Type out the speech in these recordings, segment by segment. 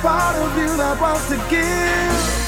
part of you that wants to give?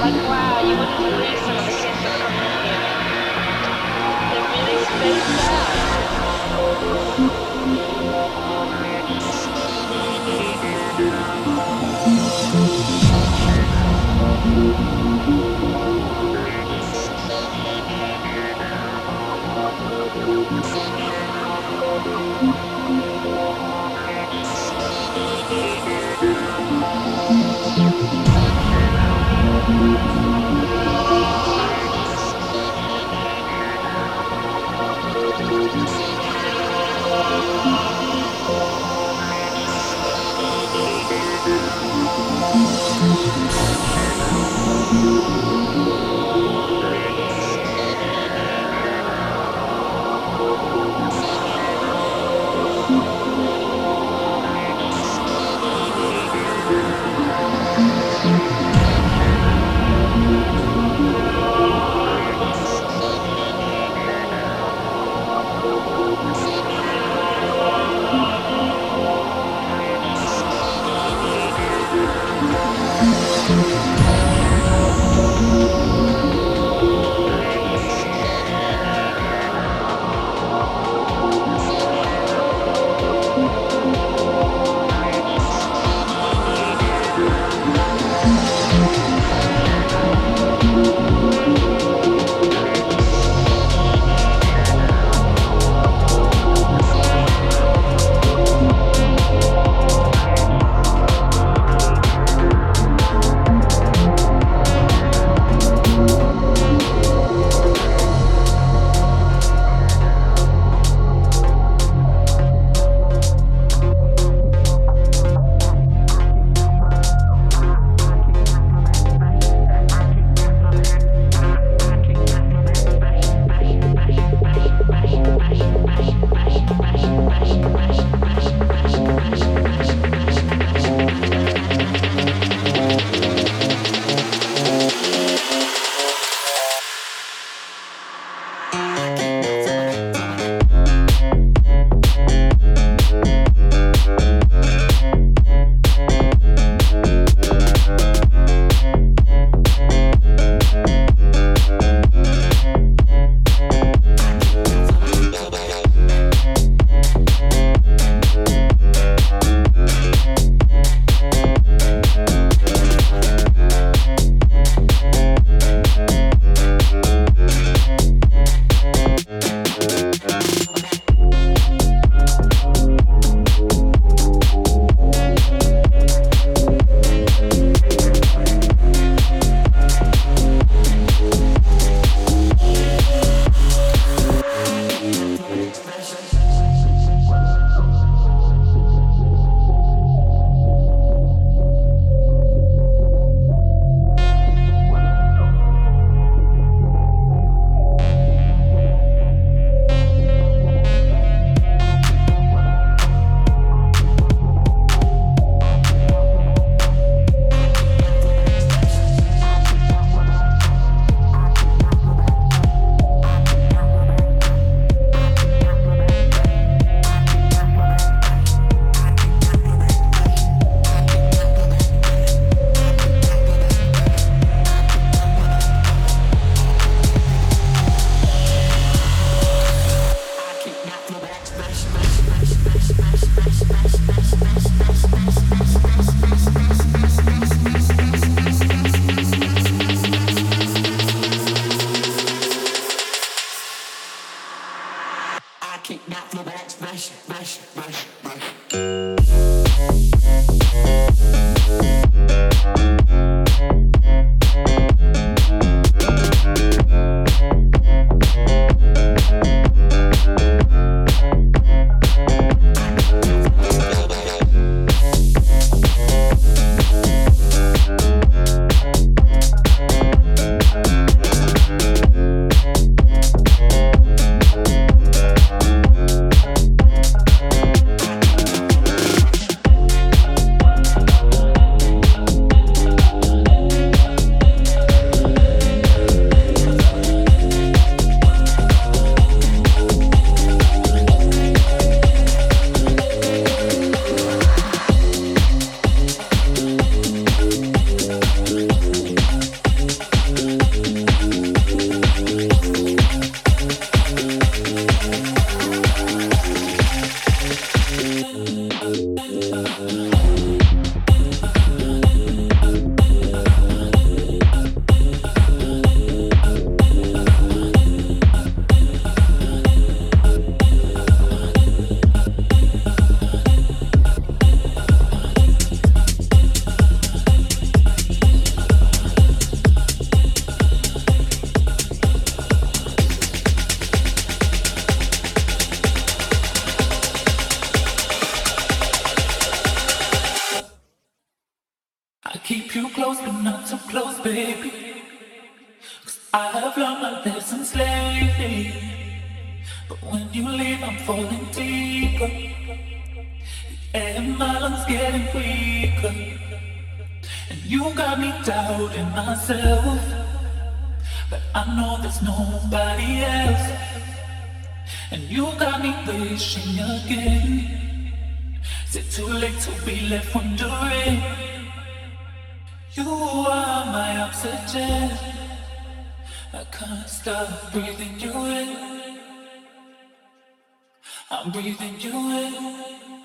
Like, wow, you wouldn't kick back, no back, smash, smash, smash, smash. I'm you in. void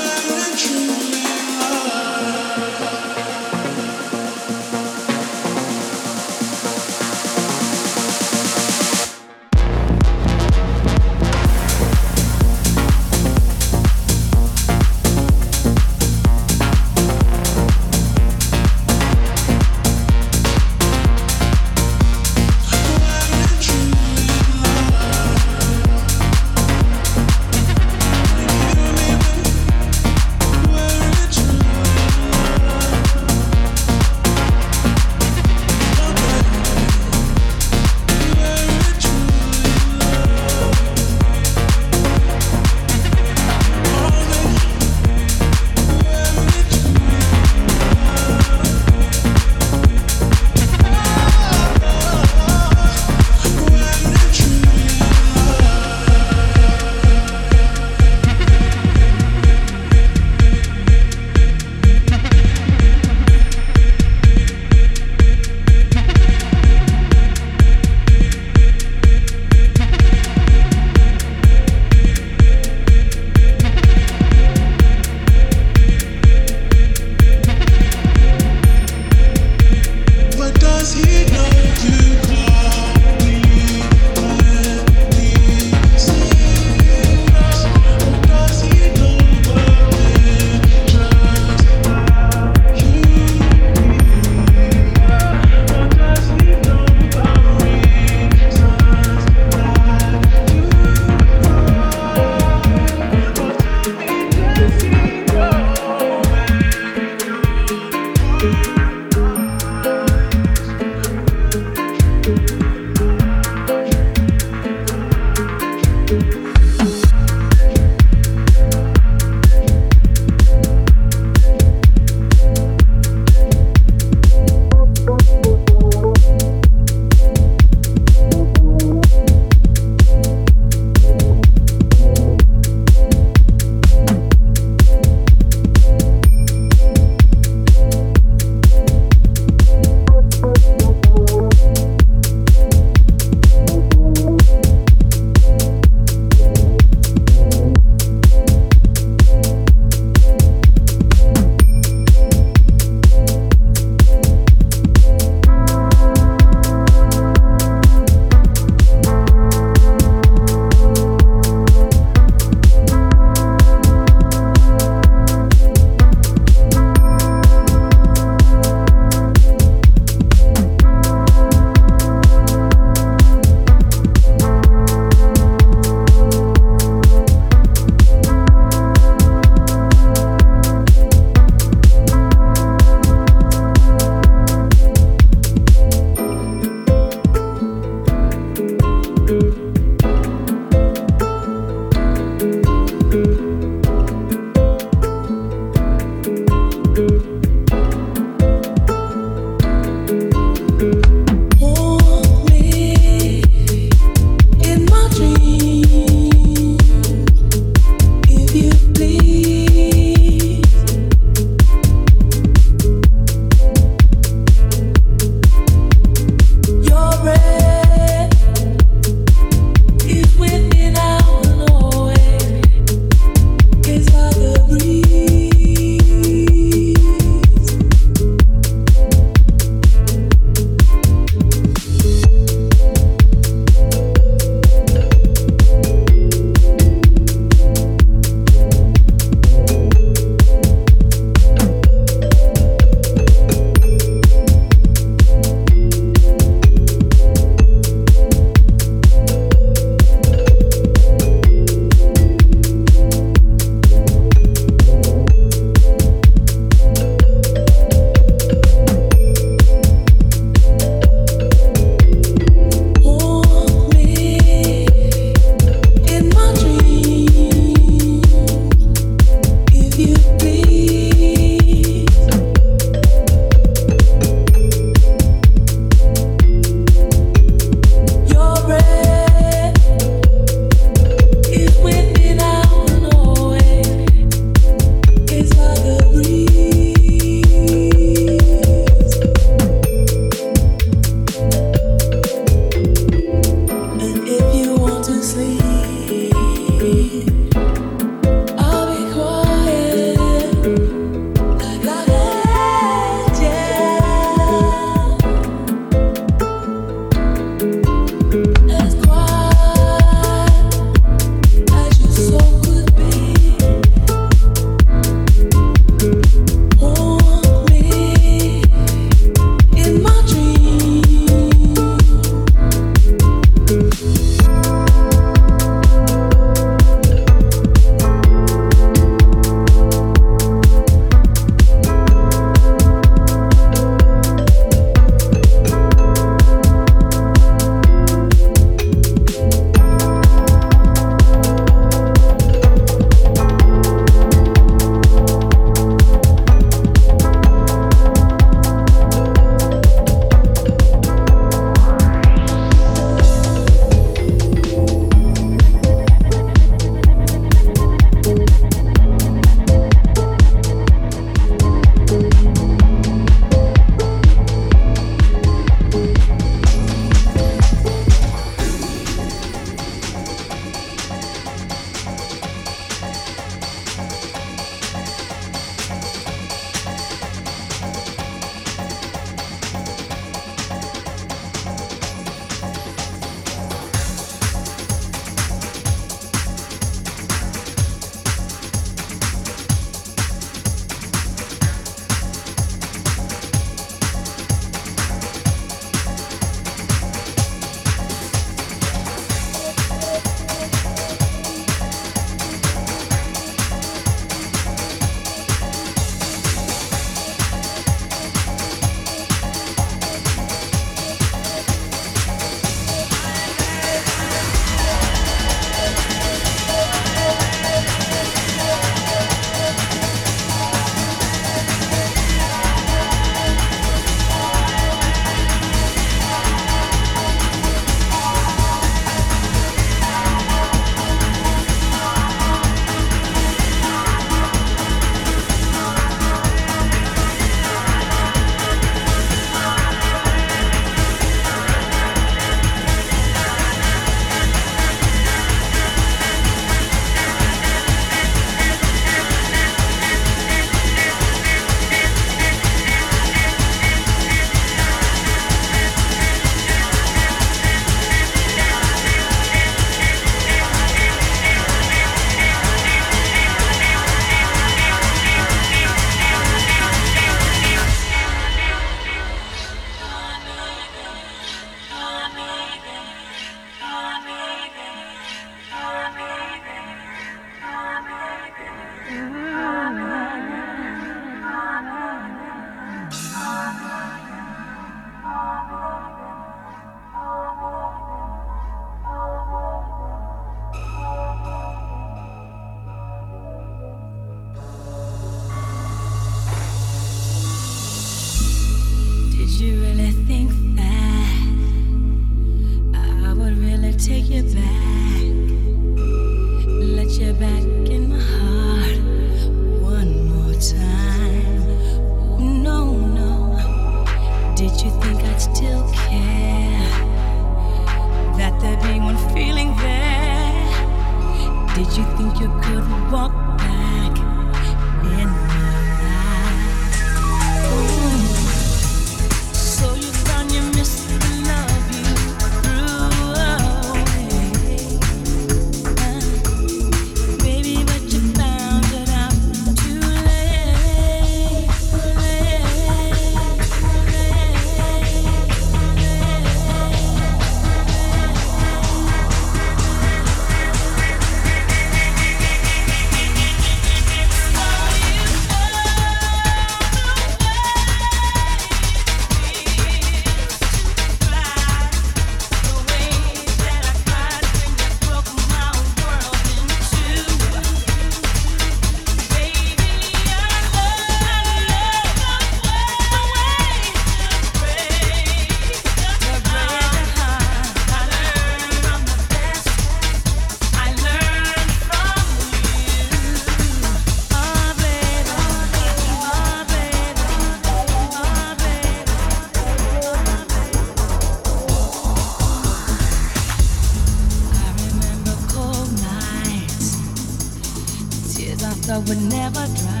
I would never dry.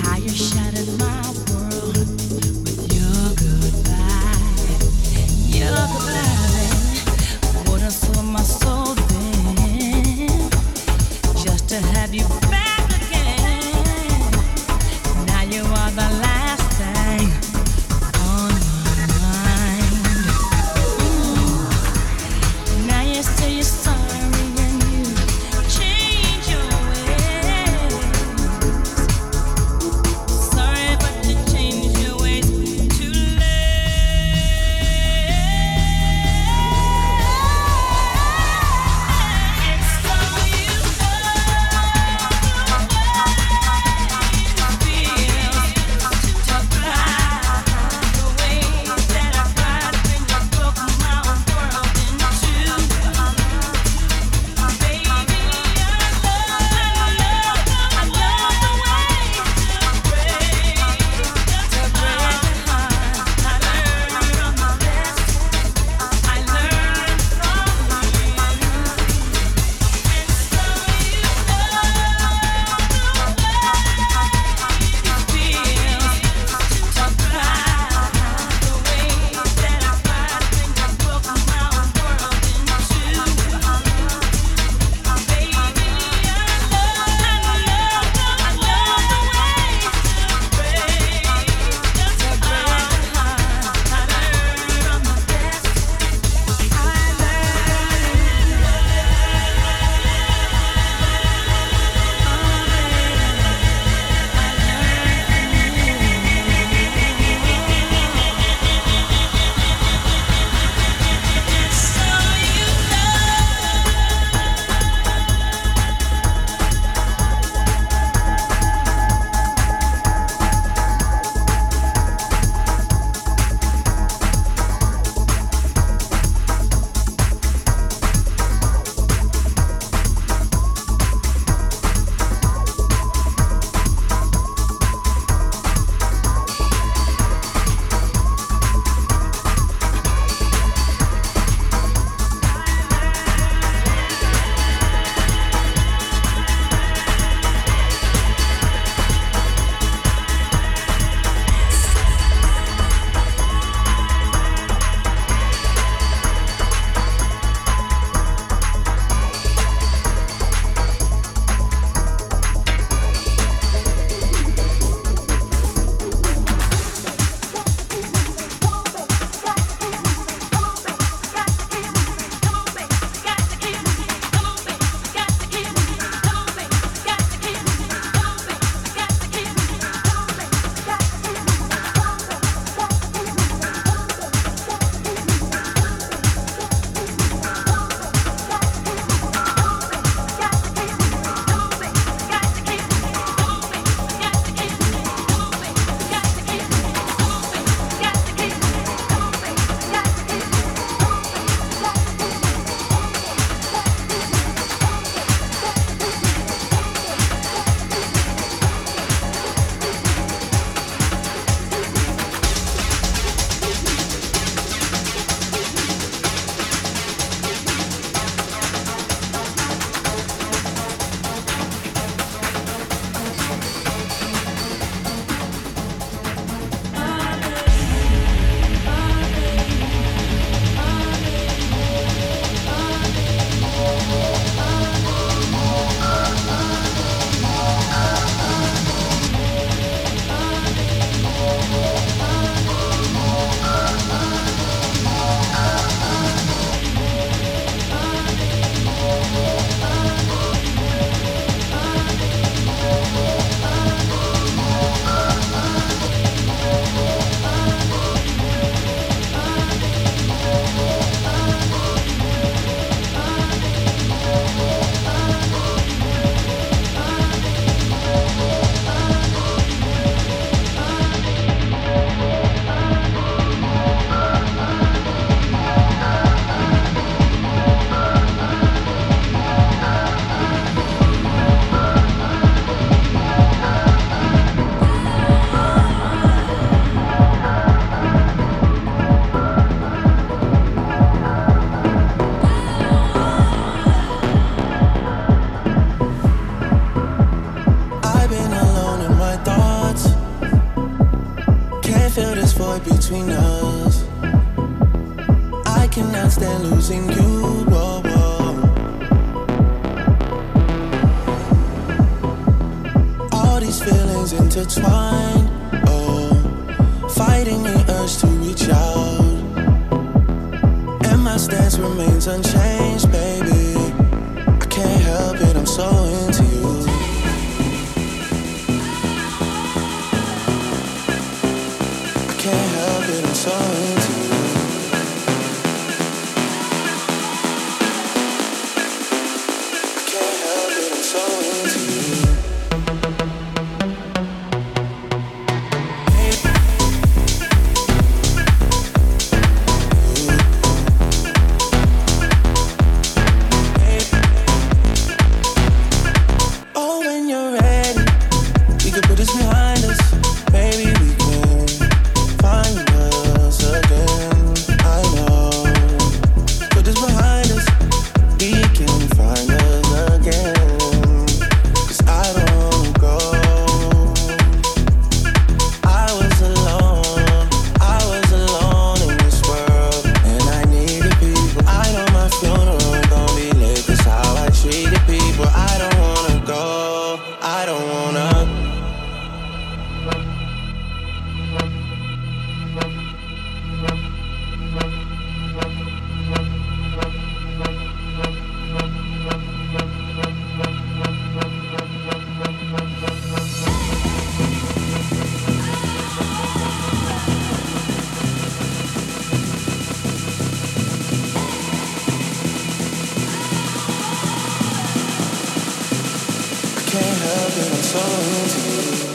How you shattered my world with your goodbye. Your goodbye, then. Would I sell my soul then just to have you? Help